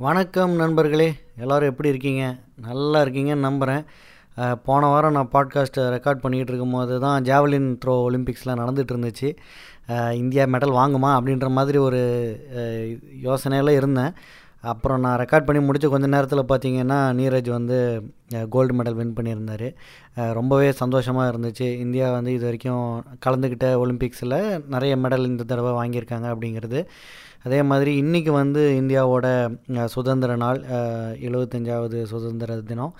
வணக்கம் நண்பர்களே எல்லோரும் எப்படி இருக்கீங்க? நல்லா இருக்கீங்கன்னு நம்புகிறேன் போன வாரம் நான் பாட்காஸ்ட்டை ரெக்கார்ட் பண்ணிகிட்டு இருக்கும்போது தான் ஜாவலின் த்ரோ ஒலிம்பிக்ஸ்லாம் நடந்துகிட்டு இருந்துச்சு. இந்தியா மெடல் வாங்குமா அப்படின்ற மாதிரி ஒரு அஹ், யோசனையில் இருந்தேன். அப்புறம் நான் ரெக்கார்ட் பண்ணி முடித்த கொஞ்ச நேரத்தில் பார்த்தீங்கன்னா நீரஜ் வந்து கோல்டு மெடல் வின் பண்ணியிருந்தார். ரொம்பவே சந்தோஷமாக இருந்துச்சு. இந்தியா வந்து இது வரைக்கும் கலந்துக்கிட்ட ஒலிம்பிக்ஸில் நிறைய மெடல் இந்த தடவை வாங்கியிருக்காங்க அப்படிங்கிறது. அதே மாதிரி இன்றைக்கி வந்து இந்தியாவோட சுதந்திர நாள் எழுபத்தஞ்சாவது சுதந்திர தினம்.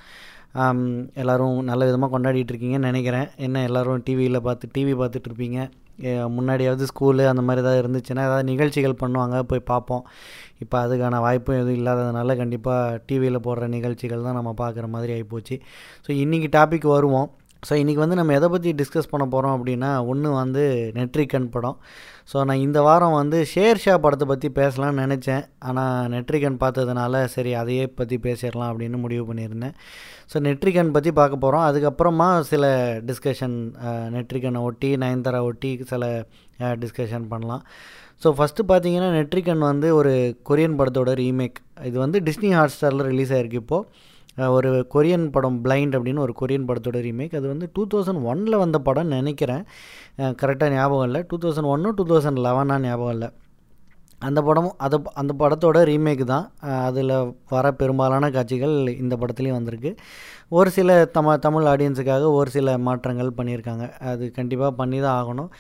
எல்லோரும் நல்ல விதமாக கொண்டாடிட்டு இருக்கீங்கன்னு நினைக்கிறேன். என்ன எல்லாரும் டிவியில் பார்த்து டிவி பார்த்துட்டு இருப்பீங்க. முன்னாடியாவது ஸ்கூலு அந்த மாதிரி ஏதாவது இருந்துச்சுன்னா ஏதாவது நிகழ்ச்சிகள் பண்ணுவாங்க போய் பார்ப்போம். இப்போ அதுக்கான வாய்ப்பும் எதுவும் இல்லாததுனால கண்டிப்பாக டிவியில் போடுற நிகழ்ச்சிகள் தான் நம்ம பார்க்குற மாதிரி ஆகிப்போச்சு ஸோ இன்றைக்கி டாபிக் வருவோம். ஸோ இன்றைக்கி வந்து நம்ம எதை பற்றி டிஸ்கஸ் பண்ண போகிறோம் அப்படின்னா ஒன்று வந்து நெட்ரிகன் படம். ஸோ நான் இந்த வாரம் வந்து ஷேர்ஷா படத்தை பற்றி பேசலாம்னு நினச்சேன். ஆனால் நெட்ரிகன் பார்த்ததுனால சரி அதையே பற்றி பேசிடலாம் அப்படின்னு முடிவு பண்ணியிருந்தேன். ஸோ நெட்ரிகன் பற்றி பார்க்க போகிறோம் அதுக்கப்புறமா சில டிஸ்கஷன் நெட்ரிகனை ஒட்டி நயன்தாரா ஒட்டி சில டிஸ்கஷன் பண்ணலாம். ஸோ ஃபஸ்ட்டு பார்த்தீங்கன்னா நெட்ரிகன் வந்து ஒரு கொரியன் படத்தோட ரீமேக் இது வந்து டிஸ்னி ஹாட் ஸ்டாரில் ரிலீஸ் ஆகிருக்கு இப்போது ஒரு கொரியன் படம் பிளைண்ட் அப்படின்னு ஒரு கொரியன் படத்தோட ரீமேக் அது வந்து டூ தௌசண்ட் ஒனில் வந்த படம் நினைக்கிறேன். கரெக்டாக ஞாபகம் இல்லை. டூ தௌசண்ட் ஒன்று டூ தௌசண்ட் லெவனா ஞாபகம் இல்லை. அந்த படமும் அது அந்த படத்தோட ரீமேக் தான். அதில் வர பெரும்பாலான காட்சிகள் இந்த படத்துலேயும் வந்திருக்கு. ஒரு சில தம தமிழ் ஆடியன்ஸுக்காக ஒரு சில மாற்றங்கள் பண்ணியிருக்காங்க. அது கண்டிப்பாக பண்ணி தான் ஆகணும்.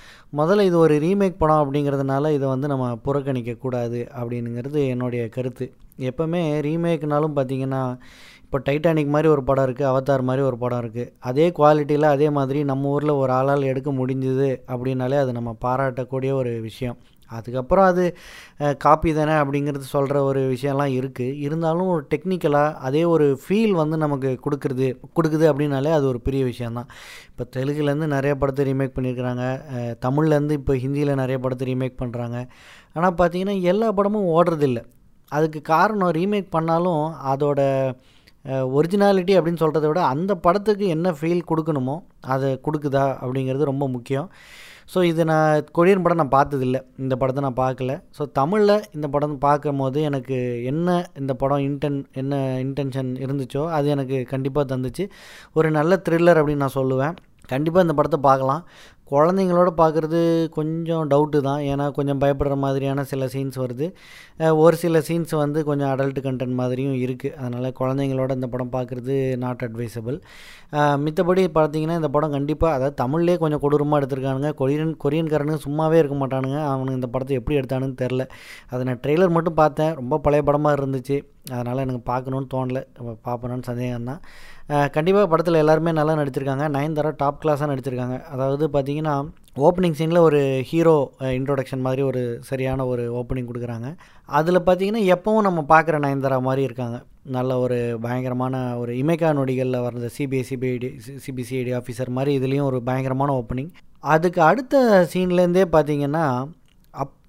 முதல்ல இது ஒரு ரீமேக் படம் அப்படிங்கிறதுனால இதை வந்து நம்ம புறக்கணிக்கக்கூடாது அப்படிங்கிறது என்னுடைய கருத்து. எப்போவுமே ரீமேக்னாலும் பார்த்தீங்கன்னா இப்போ டைட்டானிக் மாதிரி ஒரு படம் இருக்குது அவதார் மாதிரி ஒரு படம் இருக்குது அதே குவாலிட்டியில் அதே மாதிரி நம்ம ஊரில் ஒரு ஆளால் எடுக்க முடிஞ்சுது அப்படின்னாலே அது நம்ம பாராட்டக்கூடிய ஒரு விஷயம். அதுக்கப்புறம் அது காப்பி தானே அப்படிங்கிறது சொல்கிற ஒரு விஷயம்லாம் இருக்குது இருந்தாலும் ஒரு டெக்னிக்கலாக அதே ஒரு ஃபீல் வந்து நமக்கு கொடுக்குறது கொடுக்குது அப்படின்னாலே அது ஒரு பெரிய விஷயந்தான் இப்போ தெலுங்குலேருந்து நிறைய படத்தை ரீமேக் பண்ணியிருக்கிறாங்க. தமிழ்லேருந்து இப்போ ஹிந்தியில் நிறைய படத்தை ரீமேக் பண்ணுறாங்க ஆனால் பார்த்தீங்கன்னா எல்லா படமும் ஓடுறதில்லை. அதுக்கு காரணம் ரீமேக் பண்ணாலும் அதோட ஒரிஜினாலிட்டி அப்படின்னு சொல்கிறத விட அந்த படத்துக்கு என்ன ஃபீல் கொடுக்கணுமோ அதை கொடுக்குதா அப்படிங்கிறது ரொம்ப முக்கியம். ஸோ இது நான் கொரியன் படம் நான் பார்த்ததில்ல. இந்த படத்தை நான் பார்க்கல. ஸோ தமிழில் இந்த படம் பார்க்கும் போது எனக்கு என்ன இந்த படம் இன்டென் என்ன இன்டென்ஷன் இருந்துச்சோ அது எனக்கு கண்டிப்பாக தந்துச்சு. ஒரு நல்ல த்ரில்லர் அப்படின்னு நான் சொல்லுவேன். கண்டிப்பாக இந்த படத்தை பார்க்கலாம். குழந்தைங்களோட பார்க்குறது கொஞ்சம் டவுட்டு தான். ஏன்னா கொஞ்சம் பயப்படுற மாதிரியான சில சீன்ஸ் வருது. ஒரு சில சீன்ஸ் வந்து கொஞ்சம் அடல்ட் கண்டென்ட் மாதிரியும் இருக்குது அதனால் குழந்தைங்களோட இந்த படம் பார்க்குறது நாட் அட்வைசபிள் மித்தபடி பார்த்தீங்கன்னா இந்த படம் கண்டிப்பாக அதாவது தமிழ்லேயே கொஞ்சம் கொடூரமாக எடுத்திருக்கானுங்க. கொரியன் கொரியன்காரனுங்க சும்மாவே இருக்க மாட்டானுங்க. அவனுங்க இந்த படத்தை எப்படி எடுத்தானுன்னு தெரில அதை நான் ட்ரெய்லர் மட்டும் பார்த்தேன். ரொம்ப பழைய படமாக இருந்துச்சு. அதனால் எனக்கு பார்க்கணுன்னு தோணல. பார்ப்பணுன்னு சந்தேகம் தான் கண்டிப்பாக படத்தில் எல்லாருமே நல்லா நடிச்சிருக்காங்க. நயன்தாரா டாப் கிளாஸாக நடிச்சிருக்காங்க. அதாவது பார்த்தீங்கன்னா ஓப்பனிங் சீனில் ஒரு ஹீரோ இன்ட்ரோடக்ஷன் மாதிரி ஒரு சரியான ஒரு ஓப்பனிங் கொடுக்குறாங்க. அதில் பார்த்தீங்கன்னா எப்போவும் நம்ம பார்க்குற நயன்தாரா மாதிரி இருக்காங்க. நல்ல ஒரு பயங்கரமான ஒரு இமைக்கா நொடிகளில் வர்ற சிபிஎஸ்சிபிஐடி சிபிசிஐடி ஆஃபீஸர் மாதிரி இதுலேயும் ஒரு பயங்கரமான ஓப்பனிங் அதுக்கு அடுத்த சீன்லேருந்தே பார்த்தீங்கன்னா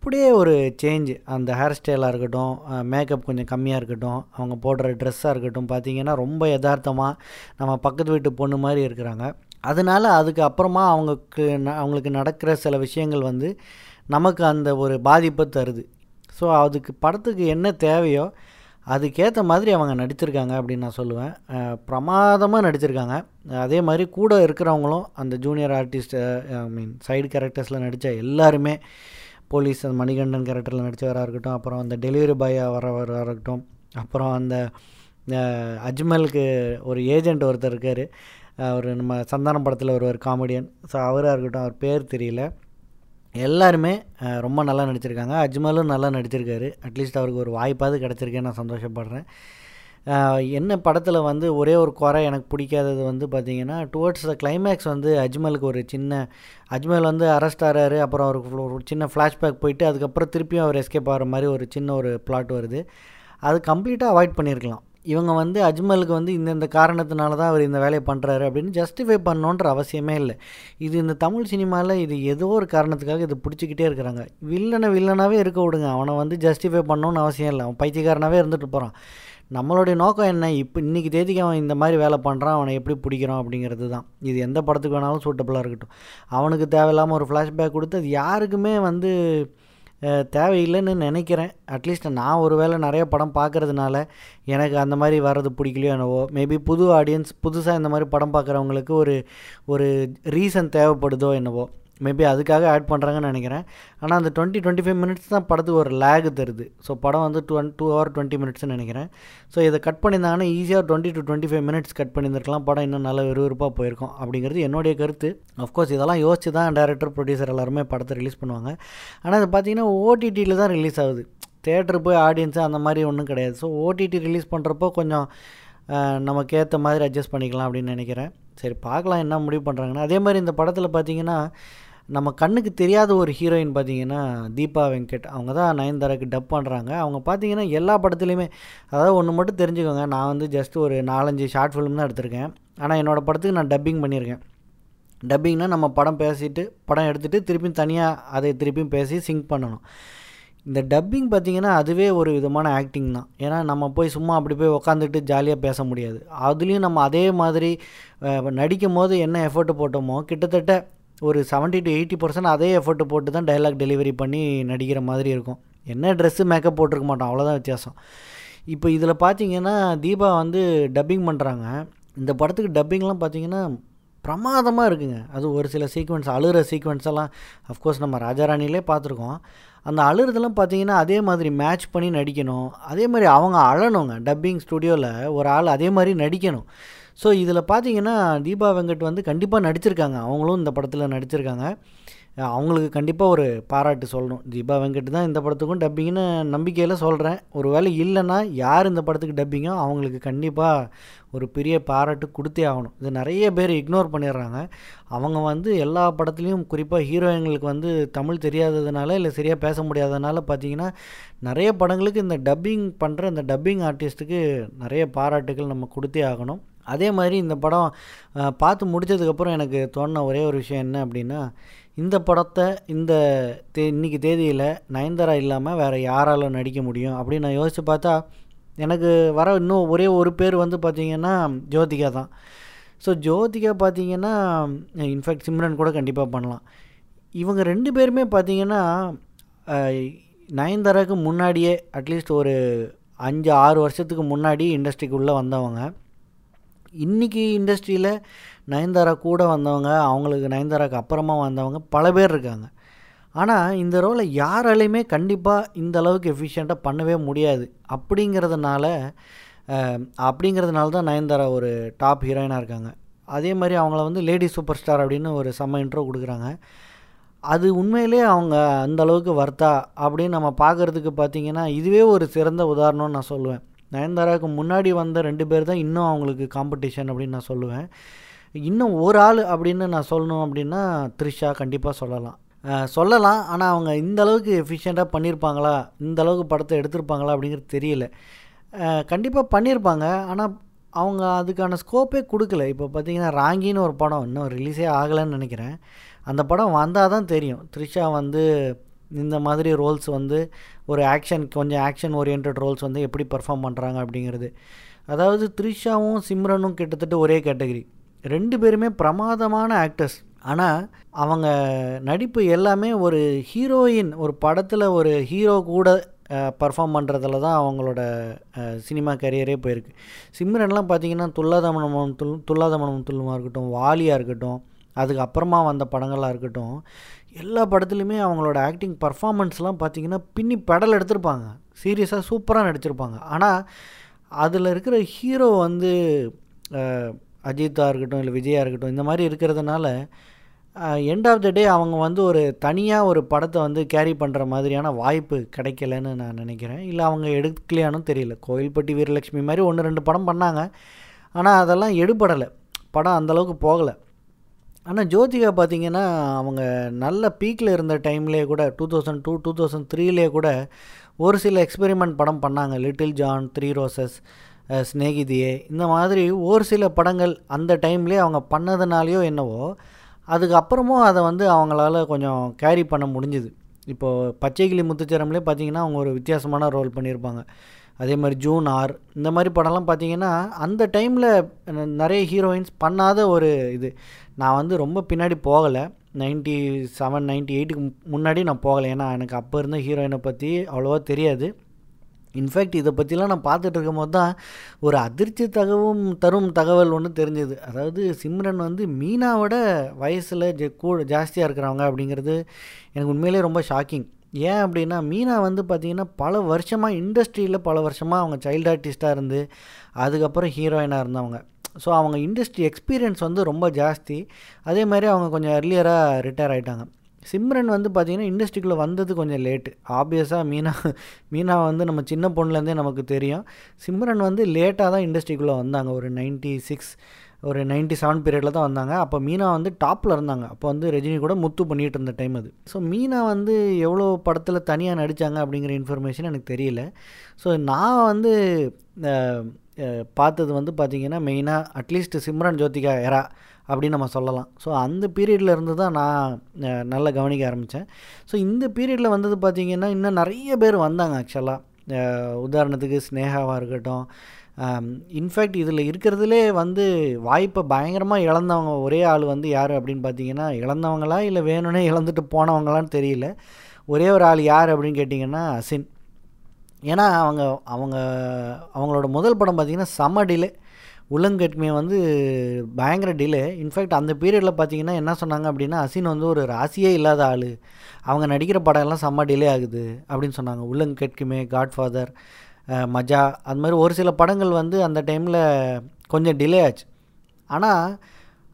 அப்படியே ஒரு சேஞ்ச் அந்த ஹேர் ஸ்டைலாக இருக்கட்டும் மேக்கப் கொஞ்சம் கம்மியாக இருக்கட்டும் அவங்க போடுற ட்ரெஸ்ஸாக இருக்கட்டும் பார்த்திங்கன்னா ரொம்ப யதார்த்தமாக நம்ம பக்கத்து வீட்டு பொண்ணு மாதிரி இருக்கிறாங்க. அதனால அதுக்கு அப்புறமா அவங்களுக்கு ந- அவங்களுக்கு நடக்கிற சில விஷயங்கள் வந்து நமக்கு அந்த ஒரு பாதிப்பை தருது. ஸோ அதுக்கு படத்துக்கு என்ன தேவையோ அதுக்கேற்ற மாதிரி அவங்க நடிச்சிருக்காங்க அப்படின்னு நான் சொல்லுவேன். பிரமாதமாக நடிச்சிருக்காங்க. அதே மாதிரி கூட இருக்கிறவங்களும் அந்த junior artist I mean side கேரக்டர்ஸில் நடித்த எல்லாருமே போலீஸ் அந்த மணிகண்டன் கேரக்டரில் நடித்தவராக இருக்கட்டும் அப்புறம் அந்த டெலிவரி பாயாக வரவராக இருக்கட்டும் அப்புறம் அந்த அஜ்மலுக்கு ஒரு ஏஜெண்ட் ஒருத்தர் இருக்கார். அவர் நம்ம சந்தானம் படத்தில் ஒரு காமெடியன் ஸோ அவராக இருக்கட்டும் அவர் பேர் தெரியல. எல்லாருமே ரொம்ப நல்லா நடிச்சிருக்காங்க. அஜ்மலும் நல்லா நடிச்சிருக்காரு. அட்லீஸ்ட் அவருக்கு ஒரு வாய்ப்பாவது கிடச்சிருக்கேன் நான் சந்தோஷப்படுறேன். என்ன படத்தில் வந்து ஒரே ஒரு குறை எனக்கு பிடிக்காதது வந்து பார்த்தீங்கன்னா டுவர்ட்ஸ் த கிளைமேக்ஸ் வந்து அஜ்மலுக்கு ஒரு சின்ன அஜ்மல் வந்து அரெஸ்ட் ஆகிறாரு அப்புறம் அவருக்கு ஒரு சின்ன ஃப்ளாஷ்பேக் போயிட்டு அதுக்கப்புறம் திருப்பியும் அவர் எஸ்கேப் ஆகிற மாதிரி ஒரு சின்ன ஒரு பிளாட் வருது. அது கம்ப்ளீட்டாக அவாய்ட் பண்ணியிருக்கலாம் இவங்க வந்து அஜ்மலுக்கு வந்து இந்தந்த காரணத்தினால தான் அவர் இந்த வேலையை பண்ணுறாரு அப்படின்னு ஜஸ்டிஃபை பண்ணணுன்ற அவசியமே இல்லை. இது இந்த தமிழ் சினிமாவில் இது ஏதோ ஒரு காரணத்துக்காக இது பிடிச்சிக்கிட்டே இருக்கிறாங்க. வில்லனை வில்லனாகவே இருக்க விடுங்க. அவனை வந்து ஜஸ்டிஃபை பண்ணணுன்னு அவசியம் இல்லை. அவன் பைத்தியக்காரனாகவே இருந்துட்டு போகிறான் நம்மளுடைய நோக்கம் என்ன? இப்போ இன்றைக்கி தேதிக்கு அவன் இந்த மாதிரி வேலை பண்ணுறான் அவனை எப்படி பிடிக்கிறோம் அப்படிங்கிறது தான். இது எந்த படத்துக்கு வேணாலும் சூட்டபுளாக இருக்கட்டும். அவனுக்கு தேவையில்லாமல் ஒரு ஃப்ளாஷ்பேக் கொடுத்து அது யாருக்குமே வந்து தேவையில்லைன்னு நினைக்கிறேன். அட்லீஸ்ட் நான் ஒரு வேளை நிறைய படம் பார்க்குறதுனால எனக்கு அந்த மாதிரி வர்றது பிடிக்கலையோ என்னவோ மேபி புது ஆடியன்ஸ் புதுசாக இந்த மாதிரி படம் பார்க்குறவங்களுக்கு ஒரு ஒரு ரீசன் தேவைப்படுதோ என்னவோ. மேபி அதுக்காக ஆட் பண்ணுறாங்கன்னு நினைக்கிறேன். ஆனால் அந்த டுவெண்ட்டி டுவெண்ட்டி ஃபைவ் மினிட்ஸ் தான் படத்துக்கு ஒரு லேக் தருது. ஸோ படம் வந்து டூ டூ ஹவர் டுவெண்ட்டி மினிட்ஸ்னு நினைக்கிறேன். ஸோ இதை கட் பண்ணியிருந்தாங்கன்னா ஈஸியாக twenty to twenty five minutes cut பண்ணியிருந்திருக்கலாம். படம் இன்னும் நல்ல விறுவிறுப்பாக போயிருக்கும் அப்படிங்கிறது என்னுடைய கருத்து. அஃப்கோர்ஸ் இதெல்லாம் யோசிச்சு தான் டேரக்டர் ப்ரொடியூசர் எல்லாருமே படத்தை ரிலீஸ் பண்ணுவாங்க. ஆனால் இது பார்த்தீங்கன்னா ஓடிடியில் தான் ரிலீஸ் ஆகுது. தேட்டர் போய் ஆடியன்ஸு அந்த மாதிரி ஒன்றும் கிடையாது. ஸோ ஓடிடி ரிலீஸ் பண்ணுறப்போ கொஞ்சம் நமக்கு ஏற்ற மாதிரி அட்ஜஸ்ட் பண்ணிக்கலாம் அப்படின்னு நினைக்கிறேன். சரி பார்க்கலாம் என்ன முடிவு பண்ணுறாங்கன்னா அதே மாதிரி இந்த படத்தில் பார்த்தீங்கன்னா நம்ம கண்ணுக்கு தெரியாத ஒரு ஹீரோயின் பார்த்தீங்கன்னா தீபா வெங்கட். அவங்க தான் நயன்தாராக்கு டப் பண்ணுறாங்க அவங்க பார்த்தீங்கன்னா எல்லா படத்துலையுமே அதாவது ஒன்று மட்டும் தெரிஞ்சுக்கோங்க. நான் வந்து ஜஸ்ட் ஒரு நாலஞ்சு ஷார்ட் ஃபிலிம் தான் எடுத்திருக்கேன். ஆனால் என்னோடய படத்துக்கு நான் டப்பிங் பண்ணியிருக்கேன். டப்பிங்னா நம்ம படம் பேசிட்டு படம் எடுத்துகிட்டு திருப்பியும் தனியாக அதை திருப்பியும் பேசி சிங்க் பண்ணணும். இந்த டப்பிங் பார்த்திங்கன்னா அதுவே ஒரு விதமான ஆக்டிங் தான். ஏன்னா நம்ம போய் சும்மா அப்படி போய் உக்காந்துட்டு ஜாலியாக பேச முடியாது. அதுலேயும் நம்ம அதே மாதிரி நடிக்கும் போது என்ன எஃபர்ட் போட்டோமோ கிட்டத்தட்ட ஒரு செவன்ட்டி டு எயிட்டி பர்சன்ட் அதே எஃபர்ட் போட்டு தான் டைலாக் டெலிவரி பண்ணி நடிக்கிற மாதிரி இருக்கும். என்ன ட்ரெஸ்ஸு மேக்கப் போட்டிருக்க மாட்டோம். அவ்வளோதான் வித்தியாசம். இப்போ இதில் பார்த்தீங்கன்னா தீபா வந்து டப்பிங் பண்ணுறாங்க இந்த படத்துக்கு டப்பிங்லாம் பார்த்தீங்கன்னா பிரமாதமாக இருக்குங்க. அது ஒரு சில சீக்வன்ஸ் அழுகிற சீக்வன்ஸ் எல்லாம் அஃப்கோர்ஸ் நம்ம ராஜாராணிலே பார்த்துருக்கோம் அந்த அழுறதெல்லாம் பார்த்தீங்கன்னா அதே மாதிரி மேட்ச் பண்ணி நடிக்கணும். அதே மாதிரி அவங்க அழணுங்க. டப்பிங் ஸ்டுடியோவில் ஒரு ஆள் அதே மாதிரி நடிக்கணும். ஸோ இதில் பார்த்தீங்கன்னா தீபா வெங்கட் வந்து கண்டிப்பாக நடிச்சிருக்காங்க. அவங்களும் இந்த படத்தில் நடிச்சிருக்காங்க. அவங்களுக்கு கண்டிப்பாக ஒரு பாராட்டு சொல்லணும். தீபா வெங்கட் தான் இந்த படத்துக்கும் டப்பிங்னு நம்பிக்கையில் சொல்கிறேன் ஒரு வேளை இல்லைன்னா யார் இந்த படத்துக்கு டப்பிங்கோ அவங்களுக்கு கண்டிப்பாக ஒரு பெரிய பாராட்டு கொடுத்தே ஆகணும். இது நிறைய பேர் இக்னோர் பண்ணிடுறாங்க. அவங்க வந்து எல்லா படத்துலேயும் குறிப்பாக ஹீரோயின்களுக்கு வந்து தமிழ் தெரியாததுனால இல்லை சரியாக பேச முடியாததுனால பார்த்தீங்கன்னா நிறைய படங்களுக்கு இந்த டப்பிங் பண்ணுற இந்த டப்பிங் ஆர்டிஸ்ட்டுக்கு நிறைய பாராட்டுகள் நம்ம கொடுத்தே ஆகணும். அதே மாதிரி இந்த படம் பார்த்து முடித்ததுக்கப்புறம் எனக்கு தோணின ஒரே ஒரு விஷயம் என்ன அப்படின்னா இந்த படத்தை இந்த தே இன்றைக்கி தேதியில் நயன்தாரா இல்லாமல் வேறு யாரால் நடிக்க முடியும் அப்படின்னு நான் யோசித்து பார்த்தா எனக்கு வர இன்னும் ஒரே ஒரு பேர் வந்து பார்த்திங்கன்னா ஜோதிகா தான். ஸோ ஜோதிகா பார்த்திங்கன்னா இன்ஃபேக்ட் சிம்ரன் கூட கண்டிப்பாக பண்ணலாம். இவங்க ரெண்டு பேருமே பார்த்திங்கன்னா நயன்தாராவுக்கு முன்னாடியே அட்லீஸ்ட் ஒரு அஞ்சு ஆறு வருஷத்துக்கு முன்னாடி இண்டஸ்ட்ரிக்குள்ளே வந்தவங்க. இன்றைக்கி இண்டஸ்ட்ரியில் நயன்தாரா கூட வந்தவங்க அவங்களுக்கு நயன்தாராக்கு அப்புறமா வந்தவங்க பல பேர் இருக்காங்க. ஆனால் இந்த ரோலை யாராலையுமே கண்டிப்பாக இந்த அளவுக்கு எஃபிஷியண்ட்டாக பண்ணவே முடியாது. அப்படிங்கிறதுனால அப்படிங்கிறதுனால தான் நயன்தாரா ஒரு டாப் ஹீரோயினாக இருக்காங்க. அதே மாதிரி அவங்கள வந்து லேடி சூப்பர் ஸ்டார் அப்படின்னு ஒரு செம்ம இன்ட்ரோ கொடுக்குறாங்க. அது உண்மையிலே அவங்க அந்த அளவுக்கு வர்த்தா அப்படின்னு நம்ம பார்க்குறதுக்கு பார்த்திங்கன்னா இதுவே ஒரு சிறந்த உதாரணம்னு நான் சொல்லுவேன். நயன்தாராவுக்கு முன்னாடி வந்த ரெண்டு பேர் தான் இன்னும் அவங்களுக்கு காம்படிஷன் அப்படின்னு நான் சொல்லுவேன். இன்னும் ஒரு ஆள் அப்படின்னு நான் சொல்லணும் அப்படின்னா த்ரிஷா கண்டிப்பாக சொல்லலாம். சொல்லலாம். ஆனால் அவங்க இந்த அளவுக்கு எஃபிஷியண்ட்டாக பண்ணியிருப்பாங்களா இந்த அளவுக்கு படத்தை எடுத்திருப்பாங்களா அப்படிங்கிறது தெரியல. கண்டிப்பாக பண்ணியிருப்பாங்க ஆனால் அவங்க அதுக்கான ஸ்கோப்பே கொடுக்கல. இப்போ பார்த்திங்கன்னா ராங்கின்னு ஒரு படம் இன்னும் ரிலீஸே ஆகலைன்னு நினைக்கிறேன். அந்த படம் வந்தால் தான் தெரியும். த்ரிஷா வந்து இந்த மாதிரி ரோல்ஸ் வந்து ஒரு ஆக்ஷன் கொஞ்சம் ஆக்ஷன் ஓரியன்ட் ரோல்ஸ் வந்து எப்படி பர்ஃபார்ம் பண்ணுறாங்க அப்படிங்கிறது. அதாவது த்ரிஷாவும் சிம்ரனும் கிட்டத்தட்ட ஒரே கேட்டகரி. ரெண்டு பேருமே பிரமாதமான ஆக்டர்ஸ் ஆனால் அவங்க நடிப்பு எல்லாமே ஒரு ஹீரோயின் ஒரு படத்தில் ஒரு ஹீரோ கூட பர்ஃபார்ம் பண்ணுறதுல தான் அவங்களோட சினிமா கரியரே போயிருக்கு. சிம்ரன்லாம் பார்த்தீங்கன்னா துல்லாதமனமும் துல் துல்லாத துல்லுமாக இருக்கட்டும் வாலியாக இருக்கட்டும் அதுக்கப்புறமா வந்த படங்களாக இருக்கட்டும் எல்லா படத்துலையுமே அவங்களோட ஆக்டிங் பர்ஃபாமன்ஸ்லாம் பார்த்திங்கன்னா பின்னி பெடல் எடுத்திருப்பாங்க. சீரியஸாக சூப்பராக நடிச்சிருப்பாங்க. ஆனால் அதில் இருக்கிற ஹீரோ வந்து அஜித்தாக இருக்கட்டும் இல்லை விஜயாக இருக்கட்டும் இந்த மாதிரி இருக்கிறதுனால எண்ட் ஆஃப் த டே அவங்க வந்து ஒரு தனியாக ஒரு படத்தை வந்து கேரி பண்ணுற மாதிரியான வாய்ப்பு கிடைக்கலன்னு நான் நினைக்கிறேன். இல்லை அவங்க எடுக்கலையானும் தெரியல. கோயில்பட்டி வீரலட்சுமி மாதிரி ஒன்று ரெண்டு படம் பண்ணாங்க. ஆனால் அதெல்லாம் எடுபடலை. படம் அந்தளவுக்கு போகலை. ஆனால் ஜோதிகா பார்த்திங்கன்னா அவங்க நல்ல பீக்கில் இருந்த டைம்லேயே கூட two thousand two two thousand த்ரீலேயே கூட ஒரு சில எக்ஸ்பெரிமெண்ட் படம் பண்ணாங்க. Little John three roses Snehithiye இந்த மாதிரி ஒரு சில படங்கள் அந்த டைம்லேயே அவங்க பண்ணதுனாலையோ என்னவோ அதுக்கப்புறமும் அதை வந்து அவங்களால கொஞ்சம் கேரி பண்ண முடிஞ்சுது. இப்போது பச்சைக்கிளி முத்துச்சரம்லேயே பார்த்திங்கன்னா அவங்க ஒரு வித்தியாசமான ரோல் பண்ணியிருப்பாங்க. அதே மாதிரி ஜூன் ஆர் இந்த மாதிரி படம்லாம் பார்த்தீங்கன்னா அந்த டைமில் நிறைய ஹீரோயின்ஸ் பண்ணாத ஒரு இது. நான் வந்து ரொம்ப பின்னாடி போகலை. நைன்ட்டி செவன் நைன்ட்டி எயிட்டுக்கு முன்னாடி நான் போகலை. ஏன்னா எனக்கு அப்போ இருந்த ஹீரோயினை பற்றி அவ்வளோவா தெரியாது. இன்ஃபேக்ட் இதை பற்றிலாம் நான் பார்த்துட்டு இருக்கும் போது தான் ஒரு அதிர்ச்சி தகவும் தரும் தகவல் ஒன்று தெரிஞ்சது. அதாவது சிம்ரன் வந்து மீனாவோட வயசில் ஜெ கூட ஜாஸ்தியாக இருக்கிறவங்க அப்படிங்கிறது எனக்கு உண்மையிலே ரொம்ப ஷாக்கிங் ஏன் அப்படின்னா மீனா வந்து பார்த்திங்கன்னா பல வருஷமாக இண்டஸ்ட்ரியில் பல வருஷமாக அவங்க சைல்டு ஆர்டிஸ்ட்டாக இருந்து அதுக்கப்புறம் ஹீரோயினாக இருந்தவங்க. ஸோ அவங்க இண்டஸ்ட்ரி எக்ஸ்பீரியன்ஸ் வந்து ரொம்ப ஜாஸ்தி. அதே மாதிரி அவங்க கொஞ்சம் எர்லியராக ரிட்டையர் ஆகிட்டாங்க சிம்ரன் வந்து பார்த்திங்கன்னா இண்டஸ்ட்ரிக்குள்ளே வந்தது கொஞ்சம் லேட்டு ஆப்வியஸாக மீனா மீனா வந்து நம்ம சின்ன பொண்ணுலேருந்தே நமக்கு தெரியும். சிம்ரன் வந்து லேட்டாக தான் இண்டஸ்ட்ரிக்குள்ளே வந்தாங்க. ஒரு நைன்ட்டி சிக்ஸ் ஒரு நைன்ட்டி செவன் பீரியடில் தான் வந்தாங்க. அப்போ மீனா வந்து டாப்பில் இருந்தாங்க. அப்போ வந்து ரஜினி கூட முத்து பண்ணிகிட்டு இருந்த டைம் அது. ஸோ மீனா வந்து எவ்வளோ படத்தில் தனியாக நடித்தாங்க அப்படிங்கிற இன்ஃபர்மேஷன் எனக்கு தெரியல. ஸோ நான் வந்து பார்த்தது வந்து பார்த்திங்கன்னா மெயினாக அட்லீஸ்ட் சிம்ரன் ஜோதிகா எரா அப்படின்னு நம்ம சொல்லலாம். ஸோ அந்த பீரியடில் இருந்து தான் நான் நல்லா கவனிக்க ஆரம்பித்தேன் ஸோ இந்த பீரியடில் வந்தது பார்த்திங்கன்னா இன்னும் நிறைய பேர் வந்தாங்க ஆக்சுவலாக உதாரணத்துக்கு ஸ்னேகாவாக இருக்கட்டும் இன்ஃபேக்ட் இதில் இருக்கிறதுலே வந்து வாய்ப்பை பயங்கரமாக இழந்தவங்க ஒரே ஆள் வந்து யார் அப்படின்னு பார்த்தீங்கன்னா இழந்தவங்களா இல்லை வேணும்னே இழந்துட்டு போனவங்களான்னு தெரியல. ஒரே ஒரு ஆள் யார் அப்படின்னு கேட்டிங்கன்னா அசின். ஏன்னா அவங்க அவங்க அவங்களோட முதல் படம் பார்த்திங்கன்னா செம்ம டிலே உள்ளங்கட்மே வந்து பயங்கர டிலே இன்ஃபேக்ட் அந்த பீரியடில் பார்த்தீங்கன்னா என்ன சொன்னாங்க அப்படின்னா அசின் வந்து ஒரு ராசியே இல்லாத ஆள். அவங்க நடிக்கிற படம் எல்லாம் செம்ம டிலே ஆகுது அப்படின்னு சொன்னாங்க. உள்ளங்கட்குமே காட்ஃபாதர் மஜா அது மாதிரி ஒரு சில படங்கள் வந்து அந்த டைமில் கொஞ்சம் டிலே ஆச்சு. ஆனால்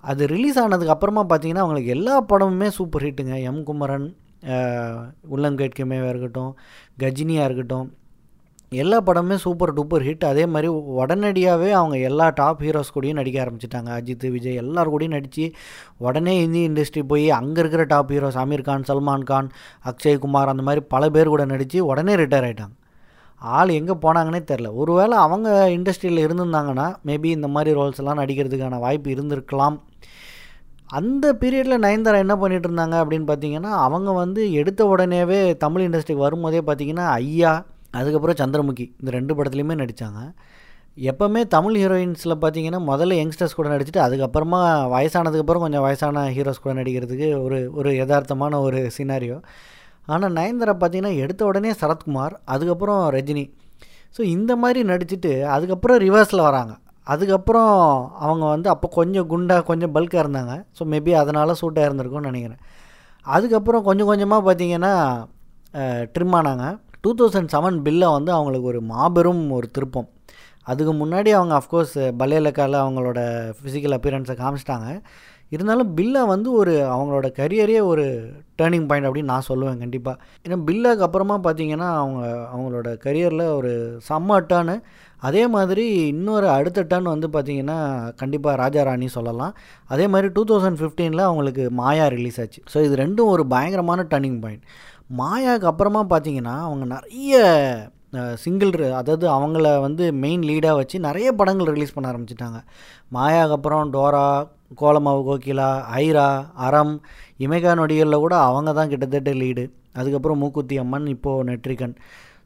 அது ரிலீஸ் ஆனதுக்கு அப்புறமா பார்த்தீங்கன்னா அவங்களுக்கு எல்லா படமுமே சூப்பர் ஹிட்டுங்க எம் குமரன் உள்ளங்கேட்குமேவாக இருக்கட்டும் கஜினியாக இருக்கட்டும் எல்லா படமுமே சூப்பர் டூப்பர் ஹிட் அதே மாதிரி உடனடியாகவே அவங்க எல்லா டாப் ஹீரோஸ் கூடயும் நடிக்க ஆரம்பிச்சிட்டாங்க. அஜித் விஜய் எல்லார் கூடயும் நடித்து உடனே இந்தி இண்டஸ்ட்ரி போய் அங்கே இருக்கிற டாப் ஹீரோஸ் அமீர் கான் சல்மான் கான் அக்ஷய் குமார் அந்த மாதிரி பல பேர் கூட நடித்து உடனே ரிட்டையர் ஆகிட்டாங்க ஆள் எங்கே போனாங்கன்னே தெரில ஒருவேளை அவங்க இண்டஸ்ட்ரியில் இருந்திருந்தாங்கன்னா மேபி இந்த மாதிரி ரோல்ஸ் எல்லாம் நடிக்கிறதுக்கான வாய்ப்பு இருந்திருக்கலாம். அந்த பீரியடில் நயன்தாரா என்ன பண்ணிகிட்டு இருந்தாங்க அப்படின்னு பார்த்தீங்கன்னா அவங்க வந்து எடுத்த உடனேவே தமிழ் இண்டஸ்ட்ரிக்கு வரும்போதே பார்த்தீங்கன்னா ஐயா அதுக்கப்புறம் சந்திரமுகி இந்த ரெண்டு படத்துலையுமே நடித்தாங்க எப்போவுமே தமிழ் ஹீரோயின்ஸில் பார்த்தீங்கன்னா முதல்ல யங்ஸ்டர்ஸ் கூட நடிச்சுட்டு அதுக்கப்புறமா வயசானதுக்கப்புறம் கொஞ்சம் வயசான ஹீரோஸ் கூட நடிக்கிறதுக்கு ஒரு ஒரு யதார்த்தமான ஒரு சினாரியோ ஆனால் நயன்தாரா பார்த்தீங்கன்னா எடுத்த உடனே சரத்குமார் அதுக்கப்புறம் ரஜினி. ஸோ இந்த மாதிரி நடிச்சுட்டு அதுக்கப்புறம் ரிவர்ஸில் வராங்க. அதுக்கப்புறம் அவங்க வந்து அப்போ கொஞ்சம் குண்டாக கொஞ்சம் பல்காக இருந்தாங்க. ஸோ மேபி அதனால் சூட்டாக இருந்திருக்கும்னு நினைக்கிறேன். அதுக்கப்புறம் கொஞ்சம் கொஞ்சமாக பார்த்தீங்கன்னா ட்ரிம் ஆனாங்க. டூ தௌசண்ட் செவன் பில்லை வந்து அவங்களுக்கு ஒரு மாபெரும் ஒரு திருப்பம். அதுக்கு முன்னாடி அவங்க அஃப்கோர்ஸ் பல்லேலக்கால அவங்களோட ஃபிசிக்கல் அப்பியரன்ஸை காமிச்சிட்டாங்க. இருந்தாலும் பில்லா வந்து ஒரு அவங்களோட கரியரே ஒரு டேர்னிங் பாயிண்ட் அப்படின்னு நான் சொல்லுவேன் கண்டிப்பாக ஏன்னா பில்லாக்கு அப்புறமா பார்த்தீங்கன்னா அவங்க அவங்களோட கரியரில் ஒரு செம்ம டேர்னு அதே மாதிரி இன்னொரு அடுத்த டேர்ன் வந்து பார்த்திங்கன்னா கண்டிப்பாக ராஜா ராணி சொல்லலாம். அதே மாதிரி டூ தௌசண்ட் ஃபிஃப்டீனில் அவங்களுக்கு மாயா ரிலீஸ் ஆச்சு. ஸோ இது ரெண்டும் ஒரு பயங்கரமான டேர்னிங் பாயிண்ட் மாயாவுக்கு அப்புறமா பார்த்தீங்கன்னா அவங்க நிறைய சிங்கிள் அதாவது அவங்கள வந்து மெயின் லீடாக வச்சு நிறைய படங்கள் ரிலீஸ் பண்ண ஆரம்பிச்சிட்டாங்க. மாயாவுக்கு அப்புறம் டோரா கோலமாவு கோகிலா ஐரா அறம் இமேகா நொடிகளில் கூட அவங்க தான் கிட்டத்தட்ட லீடு அதுக்கப்புறம் மூக்குத்தி அம்மன் இப்போது நெட்ரிகன்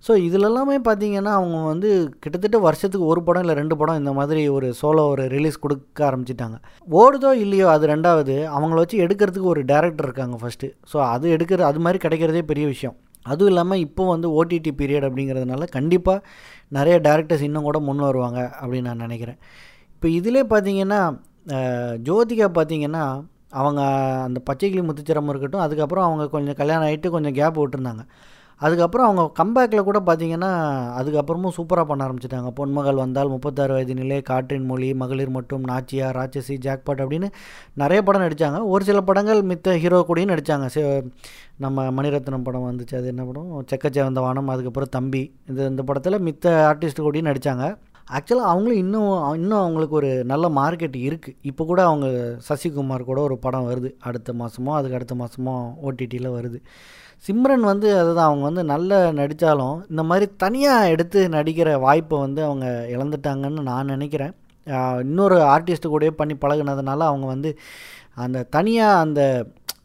ஸோ இதில் எல்லாமே பார்த்தீங்கன்னா அவங்க வந்து கிட்டத்தட்ட வருஷத்துக்கு ஒரு படம் இல்லை ரெண்டு படம் இந்த மாதிரி ஒரு சோலோ ஒரு ரிலீஸ் கொடுக்க ஆரம்பிச்சிட்டாங்க. ஓடுதோ இல்லையோ அது ரெண்டாவது அவங்கள வச்சு எடுக்கிறதுக்கு ஒரு டேரக்டர் இருக்காங்க ஃபஸ்ட்டு ஸோ அது எடுக்கிற அது மாதிரி கிடைக்கிறதே பெரிய விஷயம். அதுவும் இல்லாமல் இப்போ வந்து ஓடிடி பீரியட் அப்படிங்கிறதுனால கண்டிப்பாக நிறைய டேரக்டர்ஸ் இன்னும் கூட முன் வருவாங்க அப்படின்னு நான் நினைக்கிறேன். இப்போ இதிலே பார்த்தீங்கன்னா ஜோதிகா பார்த்திங்கன்னா அவங்க அந்த பச்சைக்கிளி முத்துச்சிரம் இருக்கட்டும் அதுக்கப்புறம் அவங்க கொஞ்சம் கல்யாணம் ஆகிட்டு கொஞ்சம் கேப் விட்டுருந்தாங்க. அதுக்கப்புறம் அவங்க கம்பேக்கில் கூட பார்த்திங்கன்னா அதுக்கப்புறமும் சூப்பராக பண்ண ஆரம்பிச்சிட்டாங்க. பொன்மகள் வந்தால் முப்பத்தாறு வயது நிலை காற்றின் மொழி மகளிர் மற்றும் நாச்சியா ராட்சசி ஜாக்பாட் அப்படின்னு நிறைய படம் நடித்தாங்க ஒரு சில படங்கள் மித்த ஹீரோ கூடயும் நடித்தாங்க நம்ம மணிரத்னம் படம் வந்துச்சு அது என்ன படம்? செக்கச்சேவந்த வானம் அதுக்கப்புறம் தம்பி இந்த இந்த படத்தில் மித்த ஆர்டிஸ்ட் கூடயும் நடித்தாங்க ஆக்சுவலாக அவங்களும் இன்னும் இன்னும் அவங்களுக்கு ஒரு நல்ல மார்க்கெட் இருக்குது இப்போ கூட அவங்க சசிகுமார் கூட ஒரு படம் வருது. அடுத்த மாதமோ அதுக்கு அடுத்த மாதமோ ஓடிடியில் வருது. சிம்ரன் வந்து அதுதான் அவங்க வந்து நல்லா நடித்தாலும் இந்த மாதிரி தனியாக எடுத்து நடிக்கிற வாய்ப்பை வந்து அவங்க இழந்துட்டாங்கன்னு நான் நினைக்கிறேன். இன்னொரு ஆர்டிஸ்ட்டு கூடயே பண்ணி பழகினதுனால அவங்க வந்து அந்த தனியாக அந்த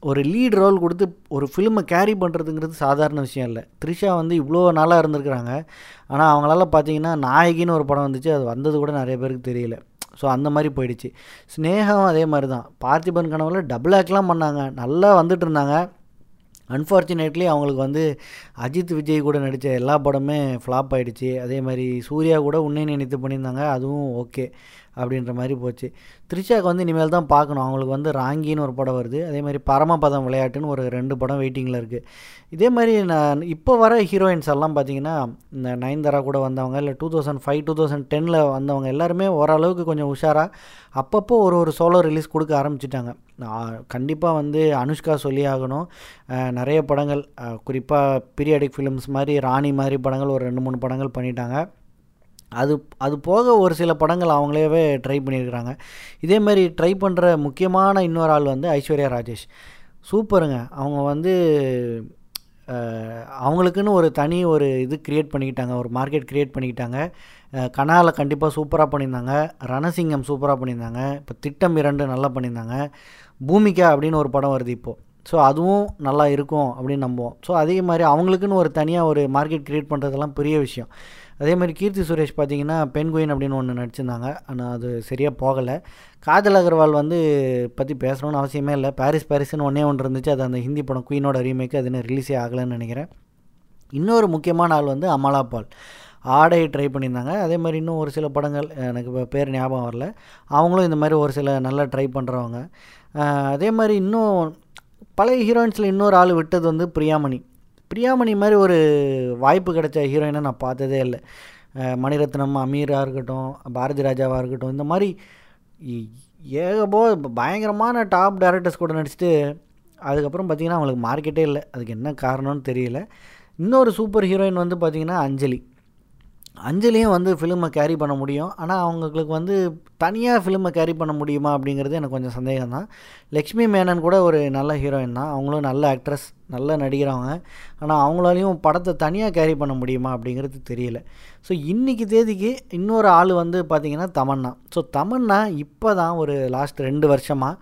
ஒரு லீட் ரோல் கொடுத்து ஒரு ஃபிலிமை கேரி பண்ணுறதுங்கிறது சாதாரண விஷயம் இல்லை. த்ரிஷா வந்து இவ்வளோ நாளாக இருந்திருக்கிறாங்க. ஆனால் அவங்களால பார்த்தீங்கன்னா நாயகின்னு ஒரு படம் வந்துச்சு. அது வந்தது கூட நிறைய பேருக்கு தெரியல. ஸோ அந்த மாதிரி போயிடுச்சு. ஸ்னேகம் அதே மாதிரி தான். பார்த்திபன் கனவுல டபுள் ஆக்லாம் பண்ணாங்க. நல்லா வந்துட்டு இருந்தாங்க. அன்ஃபார்ச்சுனேட்லி அவங்களுக்கு வந்து அஜித் விஜய் கூட நடித்த எல்லா படமே ஃப்ளாப் ஆகிடுச்சு அதே மாதிரி சூர்யா கூட உன்னை நினைத்து பண்ணியிருந்தாங்க. அதுவும் ஓகே அப்படின்ற மாதிரி போச்சு. த்ரிஷாக்கு வந்து இனிமேல் தான் பார்க்கணும். அவங்களுக்கு வந்து ராங்கின்னு ஒரு படம் வருது. அதே மாதிரி பரமபதம் விளையாட்டுன்னு ஒரு ரெண்டு படம் வெயிட்டிங்கில் இருக்குது இதே மாதிரி நான் இப்போ வர ஹீரோயின்ஸ் எல்லாம் பார்த்தீங்கன்னா இந்த நயன்தாரா கூட வந்தவங்க இல்லை two thousand five two thousand டெனில் வந்தவங்க எல்லாருமே ஓரளவுக்கு கொஞ்சம் உஷாராக அப்பப்போ ஒரு ஒரு சோலோ ரிலீஸ் கொடுக்க ஆரம்பிச்சிட்டாங்க. கண்டிப்பாக வந்து அனுஷ்கா சொல்லி ஆகணும். நிறைய படங்கள் குறிப்பாக பீரியாடிக் ஃபிலிம்ஸ் மாதிரி ராணி மாதிரி படங்கள் ஒரு ரெண்டு மூணு படங்கள் பண்ணிட்டாங்க. அது அது போக ஒரு சில படங்கள் அவங்களேவே ட்ரை பண்ணியிருக்கிறாங்க. இதே மாதிரி ட்ரை பண்ணுற முக்கியமான இன்னொரு ஆள் வந்து ஐஸ்வர்யா ராஜேஷ். சூப்பருங்க. அவங்க வந்து அவங்களுக்குன்னு ஒரு தனி ஒரு இது க்ரியேட் பண்ணிக்கிட்டாங்க. ஒரு மார்க்கெட் க்ரியேட் பண்ணிக்கிட்டாங்க. கனாவில் கண்டிப்பாக சூப்பராக பண்ணியிருந்தாங்க. ரணசிங்கம் சூப்பராக பண்ணியிருந்தாங்க. இப்போ திட்டம் இரண்டு நல்லா பண்ணியிருந்தாங்க. பூமிகா அப்படின்னு ஒரு படம் வருது இப்போது ஸோ அதுவும் நல்லா இருக்கும் அப்படின்னு நம்புவோம். ஸோ அதே மாதிரி அவங்களுக்குன்னு ஒரு தனியாக ஒரு மார்க்கெட் க்ரியேட் பண்ணுறதெல்லாம் பெரிய விஷயம். அதே மாதிரி கீர்த்தி சுரேஷ் பார்த்தீங்கன்னா பெண்குயின் அப்படின்னு ஒன்று நடிச்சிருந்தாங்க. ஆனால் அது சரியாக போகலை. காஜல் அகர்வால் வந்து பற்றி பேசணும்னு அவசியமே இல்லை. பாரிஸ் பாரிஸ்னு ஒன்றே ஒன்று இருந்துச்சு. அது அந்த ஹிந்தி படம் குயினோட ரீமேக்கு அது இன்னும் ரிலீஸே ஆகலைன்னு நினைக்கிறேன். இன்னொரு முக்கியமான ஆள் வந்து அமலா பால். ஆடை ட்ரை பண்ணியிருந்தாங்க. அதே மாதிரி இன்னும் ஒரு சில படங்கள் எனக்கு இப்போ பேர் ஞாபகம் வரல. அவங்களும் இந்த மாதிரி ஒரு சில நல்லா ட்ரை பண்ணுறவங்க அதே மாதிரி இன்னும் பழைய ஹீரோயின்ஸில் இன்னொரு ஆள் விட்டது வந்து பிரியாமணி. பிரியாமணி மாதிரி ஒரு வாய்ப்பு கிடைச்ச ஹீரோயினை நான் பார்த்ததே இல்லை. மணிரத்னம் அமீராக இருக்கட்டும் பாரதி ராஜாவாக இருக்கட்டும் இந்த மாதிரி ஏகபோ பயங்கரமான டாப் டேரக்டர்ஸ் கூட நடிச்சுட்டு அதுக்கப்புறம் பார்த்திங்கன்னா அவங்களுக்கு மார்க்கெட்டே இல்லை. அதுக்கு என்ன காரணம்னு தெரியல. இன்னொரு சூப்பர் ஹீரோயின் வந்து பார்த்திங்கன்னா அஞ்சலி. அஞ்சலியும் வந்து ஃபிலிமை கேரி பண்ண முடியும். ஆனால் அவங்களுக்கு வந்து தனியாக ஃபிலிமை கேரி பண்ண முடியுமா அப்படிங்கிறது எனக்கு கொஞ்சம் சந்தேகம் தான் லக்ஷ்மி மேனன் கூட ஒரு நல்ல ஹீரோயின் தான். அவங்களும் நல்ல ஆக்ட்ரஸ் நல்ல நடிக்கிறவங்க ஆனால் அவங்களாலையும் படத்தை தனியாக கேரி பண்ண முடியுமா அப்படிங்கிறது தெரியல. ஸோ இன்றைக்கி தேதிக்கு இன்னொரு ஆள் வந்து பார்த்திங்கன்னா தமன்னா. ஸோ தமன்னா இப்போ தான் ஒரு லாஸ்ட் ரெண்டு வருஷமாக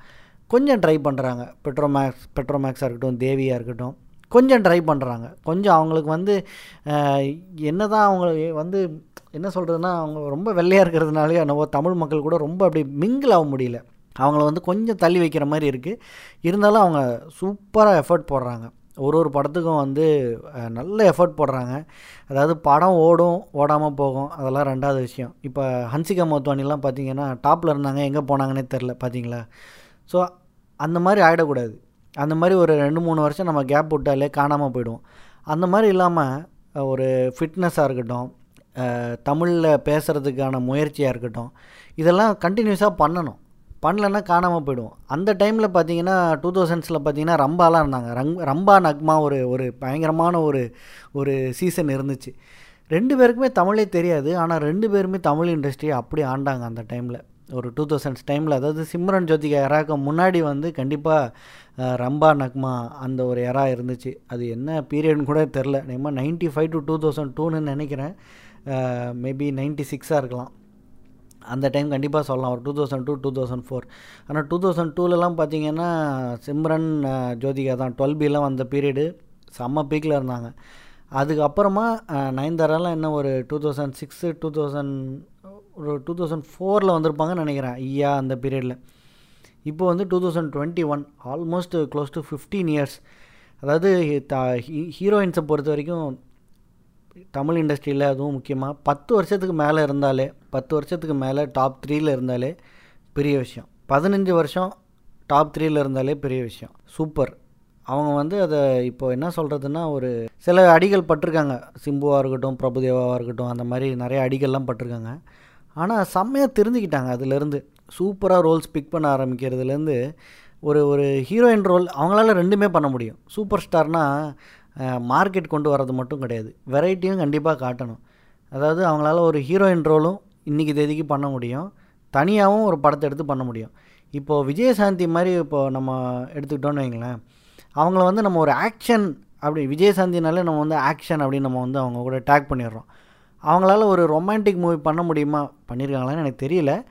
கொஞ்சம் ட்ரை பண்ணுறாங்க பெட்ரோமேக்ஸ் பெட்ரோமேக்ஸாக இருக்கட்டும் தேவியாக இருக்கட்டும். கொஞ்சம் ட்ரை பண்ணுறாங்க கொஞ்சம் அவங்களுக்கு வந்து என்ன தான் அவங்களுக்கு வந்து என்ன சொல்கிறதுனா அவங்க ரொம்ப வெள்ளையாக இருக்கிறதுனாலே என்னவோ தமிழ் மக்கள் கூட ரொம்ப அப்படி மிங்கிள் ஆக முடியல. அவங்கள வந்து கொஞ்சம் தள்ளி வைக்கிற மாதிரி இருக்குது இருந்தாலும் அவங்க சூப்பராக எஃபர்ட் போடுறாங்க. ஒரு ஒரு படத்துக்கும் வந்து நல்ல எஃபர்ட் போடுறாங்க. அதாவது படம் ஓடும் ஓடாமல் போகும். அதெல்லாம் ரெண்டாவது விஷயம். இப்போ ஹன்சிகா மோத்வானிலாம் பார்த்தீங்கன்னா டாப்பில் இருந்தாங்க எங்கே போனாங்கன்னே தெரில பார்த்தீங்களா ஸோ அந்த மாதிரி ஆகிடக்கூடாது அந்த மாதிரி ஒரு ரெண்டு மூணு வருஷம் நம்ம கேப் விட்டாலே காணாமல் போயிடுவோம். அந்த மாதிரி இல்லாமல் ஒரு ஃபிட்னஸாக இருக்கட்டும் தமிழில் பேசுகிறதுக்கான முயற்சியாக இருக்கட்டும் இதெல்லாம் கண்டினியூஸாக பண்ணணும். பண்ணலன்னா காணாமல் போயிடுவோம். அந்த டைமில் பார்த்தீங்கன்னா டூ தௌசண்ட்ஸில் பார்த்தீங்கன்னா ரம்பாலாம் இருந்தாங்க. ரங் ரம்பா நக்மா ஒரு ஒரு பயங்கரமான ஒரு ஒரு சீசன் இருந்துச்சு. ரெண்டு பேருக்குமே தமிழே தெரியாது. ஆனால் ரெண்டு பேருமே தமிழ் இண்டஸ்ட்ரியை அப்படி ஆண்டாங்க அந்த டைமில் ஒரு டூ தௌசண்ட்ஸ் டைமில் அதாவது சிம்ரன் ஜோதிகா எராக்கு முன்னாடி வந்து கண்டிப்பாக ரம்பா நக்மா அந்த ஒரு எரா இருந்துச்சு. அது என்ன பீரியட்னு கூட தெரில. நேமா ninety five to two thousand டூன்னு நினைக்கிறேன். மேபி நைன்ட்டி சிக்ஸாக இருக்கலாம். அந்த டைம் கண்டிப்பாக சொல்லலாம். ஒரு two thousand two two thousand four. ஆனால் டூ தௌசண்ட் டூலெலாம் பார்த்தீங்கன்னா சிம்ரன் ஜோதிகா தான். டுவெல் பிலாம் வந்த பீரியடு செம்ம பீக்கில் இருந்தாங்க. அதுக்கப்புறமா நயன்தாராலாம் என்ன ஒரு two thousand six two thousand ஒரு டூ தௌசண்ட் ஃபோரில் வந்திருப்பாங்கன்னு நினைக்கிறேன் ஐயா அந்த பீரியடில் இப்போ வந்து two thousand twenty one almost close to fifteen years அதாவது ஹீரோயின்ஸை பொறுத்த வரைக்கும் தமிழ் இண்டஸ்ட்ரியில் அதுவும் முக்கியமாக பத்து வருஷத்துக்கு மேலே இருந்தாலே பத்து வருஷத்துக்கு மேலே டாப் த்ரீயில் இருந்தாலே பெரிய விஷயம். பதினஞ்சு வருஷம் டாப் த்ரீயில் இருந்தாலே பெரிய விஷயம். சூப்பர் அவங்க வந்து அதை இப்போ என்ன சொல்கிறதுனா ஒரு சில அடிகள் பட்டிருக்காங்க. சிம்புவாக இருக்கட்டும் பிரபுதேவாவாக இருக்கட்டும் அந்த மாதிரி நிறைய அடிகள்லாம் பட்டிருக்காங்க. ஆனால் செம்மையாக தெரிஞ்சுக்கிட்டாங்க அதுலேருந்து. சூப்பராக ரோல்ஸ் பிக் பண்ண ஆரம்பிக்கிறதுலேருந்து ஒரு ஒரு ஹீரோயின் ரோல் அவங்களால ரெண்டுமே பண்ண முடியும். சூப்பர் ஸ்டார்னால் மார்க்கெட் கொண்டு வர்றது மட்டும் கிடையாது. வெரைட்டியும் கண்டிப்பாக காட்டணும். அதாவது அவங்களால ஒரு ஹீரோயின் ரோலும் இன்றைக்கி தேதிக்கு பண்ண முடியும். தனியாகவும் ஒரு படத்தை எடுத்து பண்ண முடியும். இப்போது விஜயசாந்தி மாதிரி இப்போது நம்ம எடுத்துக்கிட்டோன்னு வைங்களேன். அவங்கள வந்து நம்ம ஒரு ஆக்ஷன் அப்படி விஜயசாந்தினாலே நம்ம வந்து ஆக்ஷன் அப்படின்னு நம்ம வந்து அவங்க கூட டேக் பண்ணிடுறோம். அவங்களால ஒரு ரொமான்டிக் மூவி பண்ண முடியுமா? பண்ணியிருக்காங்களான்னு எனக்கு தெரியல.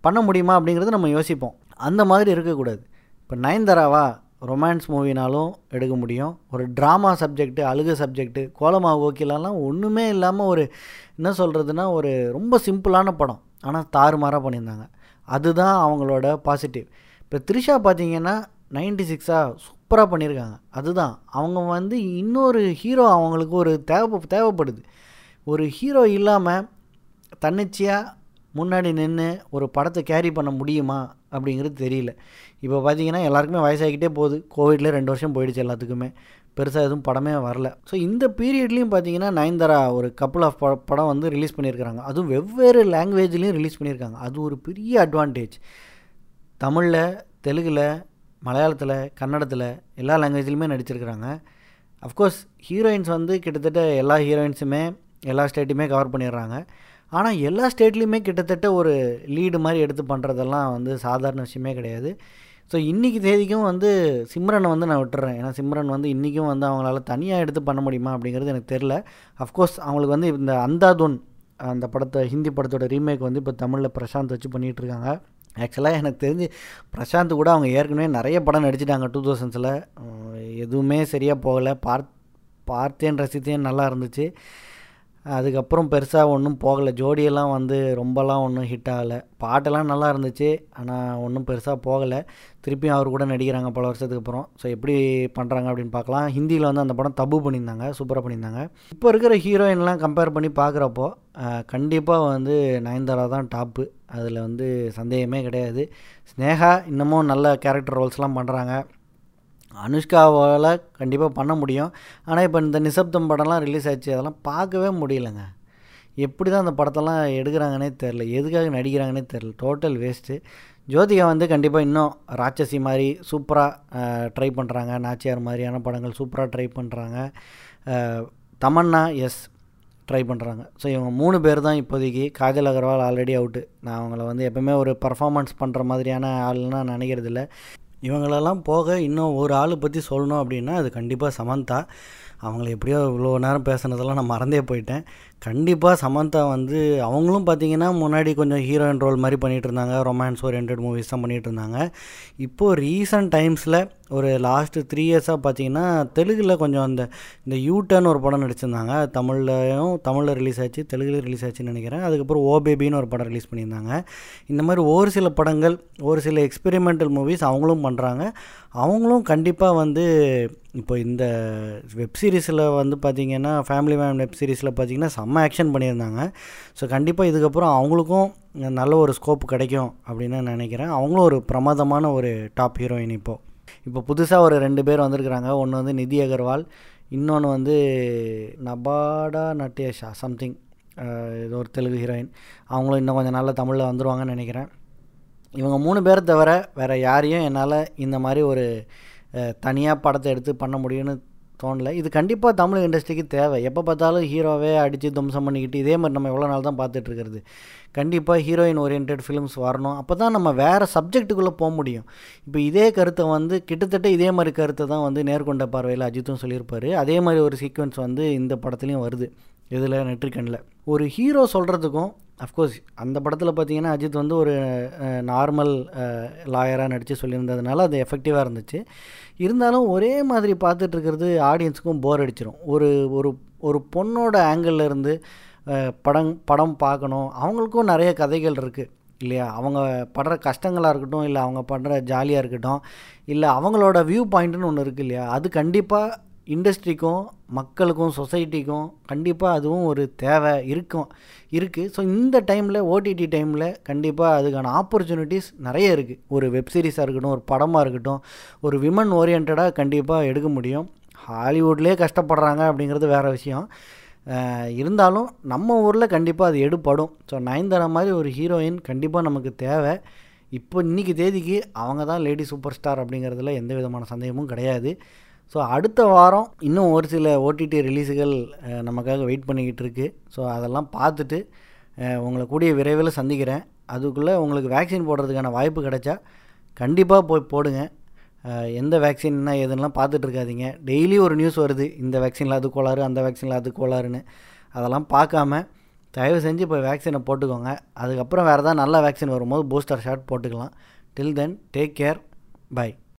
பண்ண முடியுமா அப்படிங்கிறது நம்ம யோசிப்போம். அந்த மாதிரி இருக்கக்கூடாது. இப்போ நயன்தாராவா ரொமான்ஸ் மூவினாலும் எடுக்க முடியும். ஒரு ட்ராமா சப்ஜெக்ட்டு அழுக சப்ஜெக்ட்டு கோலமா கோக்கிலாலாம் ஒன்றுமே இல்லாமல் ஒரு என்ன சொல்கிறதுனா ஒரு ரொம்ப சிம்பிளான படம். ஆனால் தாறுமாறாக பண்ணியிருந்தாங்க. அதுதான் அவங்களோட பாசிட்டிவ் இப்போ த்ரிஷா பார்த்தீங்கன்னா நைன்டி சிக்ஸாக சூப்பராக பண்ணியிருக்காங்க. அதுதான். அவங்க வந்து இன்னொரு ஹீரோ அவங்களுக்கு ஒரு தேவை தேவைப்படுது. ஒரு ஹீரோ இல்லாமல் தன்னிச்சையாக முன்னாடி நின்று ஒரு படத்தை கேரி பண்ண முடியுமா அப்படிங்கிறது தெரியல. இப்போ பார்த்தீங்கன்னா எல்லாருக்குமே வயசாகிக்கிட்டே போகுது. கோவிட்லேயே ரெண்டு வருஷம் போயிடுச்சு எல்லாத்துக்குமே. பெருசாக எதுவும் படமே வரல. ஸோ இந்த பீரியட்லேயும் பார்த்தீங்கன்னா நயன்தாரா ஒரு கப்புள் ஆஃப் படம் வந்து ரிலீஸ் பண்ணியிருக்கிறாங்க. அதுவும் வெவ்வேறு லாங்குவேஜ்லேயும் ரிலீஸ் பண்ணியிருக்காங்க. அது ஒரு பெரிய அட்வான்டேஜ் தமிழில் தெலுங்கில் மலையாளத்தில் கன்னடத்தில் எல்லா லாங்குவேஜ்லையுமே நடிச்சிருக்கிறாங்க. அஃப்கோர்ஸ் ஹீரோயின்ஸ் வந்து கிட்டத்தட்ட எல்லா ஹீரோயின்ஸுமே எல்லா ஸ்டேட்டையுமே கவர் பண்ணிடுறாங்க. ஆனால் எல்லா ஸ்டேட்லேயுமே கிட்டத்தட்ட ஒரு லீடு மாதிரி எடுத்து பண்ணுறதெல்லாம் வந்து சாதாரண விஷயமே கிடையாது. ஸோ இன்றைக்கி தேதிக்கும் வந்து சிம்ரனை வந்து நான் விட்டுறேன். ஏன்னா சிம்ரன் வந்து இன்றைக்கும் வந்து அவங்களால தனியாக எடுத்து பண்ண முடியுமா அப்படிங்கிறது எனக்கு தெரில அஃப்கோர்ஸ் அவங்களுக்கு வந்து இந்த அந்தாதுன் அந்த படத்தை ஹிந்தி படத்தோட ரீமேக் வந்து இப்போ தமிழில் பிரசாந்த் வச்சு பண்ணிகிட்ருக்காங்க ஆக்சுவலாக எனக்கு தெரிஞ்சு பிரசாந்த் கூட அவங்க ஏற்கனவே நிறைய படம் நடிச்சிட்டாங்க டூ தௌசண்ட்ஸில். எதுவுமே சரியாக போகலை. பார்த் பார்த்தேன் ரசித்தேன் நல்லா இருந்துச்சு. அதுக்கப்புறம் பெருசாக ஒன்றும் போகலை. ஜோடியெல்லாம் வந்து ரொம்பலாம் ஒன்றும் ஹிட் ஆகலை. பாட்டெல்லாம் நல்லா இருந்துச்சு. ஆனால் ஒன்றும் பெருசாக போகலை. திருப்பியும் அவர் கூட நடிக்கிறாங்க பல வருஷத்துக்கு அப்புறம். ஸோ எப்படி பண்ணுறாங்க அப்படின்னு பார்க்கலாம். ஹிந்தியில் வந்து அந்த படம் தப்பு பண்ணியிருந்தாங்க. சூப்பராக பண்ணியிருந்தாங்க. இப்போ இருக்கிற ஹீரோயின்லாம் கம்பேர் பண்ணி பார்க்குறப்போ கண்டிப்பாக வந்து நயன்தாரா தான் டாப்பு அதில் வந்து சந்தேகமே கிடையாது. ஸ்னேகா இன்னமும் நல்ல கேரக்டர் ரோல்ஸ்லாம் பண்ணுறாங்க அனுஷ்காவால் கண்டிப்பாக பண்ண முடியும். ஆனால் இப்போ இந்த நிசப்தம் படம்லாம் ரிலீஸ் ஆச்சு அதெல்லாம் பார்க்கவே முடியலங்க. எப்படி தான் அந்த படத்தெல்லாம் எடுக்கிறாங்கன்னே தெரில எதுக்காக நடிக்கிறாங்கன்னே தெரில டோட்டல் வேஸ்ட்டு ஜோதிகா வந்து கண்டிப்பாக இன்னும் ராட்சசி மாதிரி சூப்பராக ட்ரை பண்ணுறாங்க நாச்சியார் மாதிரியான படங்கள் சூப்பராக ட்ரை பண்ணுறாங்க தமன்னா எஸ் ட்ரை பண்ணுறாங்க ஸோ இவங்க மூணு பேர் தான் இப்போதைக்கு காஜல் அகர்வால் ஆல்ரெடி அவுட்டு நான் அவங்கள வந்து எப்போவுமே ஒரு பர்ஃபார்மன்ஸ் பண்ணுற மாதிரியான ஆள்னா நினைக்கிறதில்ல. இவங்களெல்லாம் போக இன்னும் ஒரு ஆள் பற்றி சொல்லணும் அப்படின்னா அது கண்டிப்பாக சமந்தா. அவங்கள எப்படியோ இவ்வளோ நேரம் பேசுனதெல்லாம் நான் மறந்தே போயிட்டேன். கண்டிப்பாக சமந்தா வந்து அவங்களும் பார்த்திங்கன்னா முன்னாடி கொஞ்சம் ஹீரோயின் ரோல் மாதிரி பண்ணிகிட்டு இருந்தாங்க. ரொமான்ஸ் ஓரியன்ட் மூவிஸ் தான் பண்ணிகிட்டு இருந்தாங்க. இப்போது ரீசன்ட் டைம்ஸில் ஒரு லாஸ்ட்டு த்ரீ இயர்ஸாக பார்த்தீங்கன்னா தெலுங்கில் கொஞ்சம் அந்த இந்த யூட்டர்னு ஒரு படம் நடிச்சிருந்தாங்க. தமிழ்லையும் தமிழில் ரிலீஸ் ஆச்சு தெலுங்கில் ரிலீஸ் ஆச்சுன்னு நினைக்கிறேன். அதுக்கப்புறம் ஓ பேபின்னு ஒரு படம் ரிலீஸ் பண்ணியிருந்தாங்க. இந்த மாதிரி ஒரு சில படங்கள் ஒரு சில எக்ஸ்பெரிமெண்டல் மூவிஸ் அவங்களும் பண்ணுறாங்க அவங்களும் கண்டிப்பாக வந்து இப்போ இந்த வெப்சீரிஸ் சீரிஸில் வந்து பார்த்திங்கன்னா ஃபேமிலி மேன் வெப் சீரிஸில் பார்த்திங்கன்னா செம்ம ஆக்ஷன் பண்ணியிருந்தாங்க. ஸோ கண்டிப்பாக இதுக்கப்புறம் அவங்களுக்கும் நல்ல ஒரு ஸ்கோப் கிடைக்கும் அப்படின்னு நினைக்கிறேன். அவங்களும் ஒரு பிரமாதமான ஒரு டாப் ஹீரோயின் இப்போது இப்போ புதுசாக ஒரு ரெண்டு பேர் வந்திருக்கிறாங்க. ஒன்று வந்து நிதி அகர்வால் இன்னொன்று வந்து நபாடா நட்டேஷா சம்திங் ஏதோ ஒரு தெலுங்கு ஹீரோயின் அவங்களும் இன்னும் கொஞ்சம் நாளில் தமிழில் வந்துடுவாங்கன்னு நினைக்கிறேன். இவங்க மூணு பேரை தவிர வேறு யாரையும் என்னால் இந்த மாதிரி ஒரு தனியாக படத்தை எடுத்து பண்ண முடியும்னு தோணலை. இது கண்டிப்பாக தமிழ் இண்டஸ்ட்ரிக்கு தேவை. எப்போ பார்த்தாலும் ஹீரோவே அடித்து தும்சம் பண்ணிக்கிட்டு இதே மாதிரி நம்ம எவ்வளோ நாள் தான் பார்த்துட்ருக்கிறது கண்டிப்பாக ஹீரோயின் ஓரியன்ட் ஃபிலிம்ஸ் வரணும். அப்போ தான் நம்ம வேறு சப்ஜெக்ட்டுக்குள்ளே போக முடியும். இப்போ இதே கருத்தை வந்து கிட்டத்தட்ட இதே மாதிரி கருத்தை தான் வந்து நேர்கொண்ட பார்வையில் அஜித்தும் சொல்லியிருப்பார். அதே மாதிரி ஒரு சீக்வன்ஸ் வந்து இந்த படத்துலையும் வருது. இதில் நெற்றிக்கண்ணில் ஒரு ஹீரோ சொல்கிறதுக்கும் அஃப்கோர்ஸ் அந்த படத்தில் பார்த்தீங்கன்னா அஜித் வந்து ஒரு நார்மல் லாயராக நடித்து சொல்லியிருந்ததுனால அது எஃபெக்டிவாக இருந்துச்சு. இருந்தாலும் ஒரே மாதிரி பார்த்துட்ருக்கிறது ஆடியன்ஸுக்கும் போர் அடிச்சிடும் ஒரு ஒரு ஒரு பொண்ணோட ஆங்கிளில் இருந்து படம் படம் பார்க்கணும் அவங்களுக்கும் நிறைய கதைகள் இருக்குது இல்லையா? அவங்க படுற கஷ்டங்களாக இருக்கட்டும் இல்லை அவங்க படுற ஜாலியாக இருக்கட்டும் இல்லை அவங்களோட வியூ பாயிண்ட்டுன்னு ஒன்று இருக்குது இல்லையா? அது கண்டிப்பாக இண்டஸ்ட்ரிக்கும் மக்களுக்கும் சொசைட்டிக்கும் கண்டிப்பாக அதுவும் ஒரு தேவை இருக்கும் இருக்குது ஸோ இந்த டைமில் ஓடிடி டைமில் கண்டிப்பாக அதுக்கான ஆப்பர்ச்சுனிட்டிஸ் நிறைய இருக்குது ஒரு வெப்சீரிஸாக இருக்கட்டும் ஒரு படமாக இருக்கட்டும் ஒரு விமன் ஓரியன்டாக கண்டிப்பாக எடுக்க முடியும். ஹாலிவுட்லேயே கஷ்டப்படுறாங்க அப்படிங்கிறது வேறு விஷயம். இருந்தாலும் நம்ம ஊரில் கண்டிப்பாக அது எடுப்படும் ஸோ நயன்தாரா மாதிரி ஒரு ஹீரோயின் கண்டிப்பாக நமக்கு தேவை. இப்போ இன்றைக்கி தேதிக்கு அவங்க தான் லேடி சூப்பர் ஸ்டார் அப்படிங்கிறதுல எந்த விதமான சந்தேகமும் கிடையாது. ஸோ அடுத்த வாரம் இன்னும் ஒரு சில ஓடிடி ரிலீஸுகள் நமக்காக வெயிட் பண்ணிக்கிட்டு இருக்குது ஸோ அதெல்லாம் பார்த்துட்டு உங்களை கூடிய விரைவில் சந்திக்கிறேன். அதுக்குள்ளே உங்களுக்கு வேக்சின் போடுறதுக்கான வாய்ப்பு கிடைச்சா கண்டிப்பாக போய் போடுங்க. எந்த வேக்சின் என்ன ஏதுன்னெலாம் பார்த்துட்டு இருக்காதிங்க. டெய்லி ஒரு நியூஸ் வருது இந்த வேக்சினில் அது கோளாறு அந்த வேக்சினில் அது கோளாறுன்னு. அதெல்லாம் பார்க்காம தயவு செஞ்சு இப்போ வேக்சினை போட்டுக்கோங்க. அதுக்கப்புறம் வேறு ஏதாவது நல்ல வேக்சின் வரும்போது பூஸ்டர் ஷாட் போட்டுக்கலாம். Till then take care bye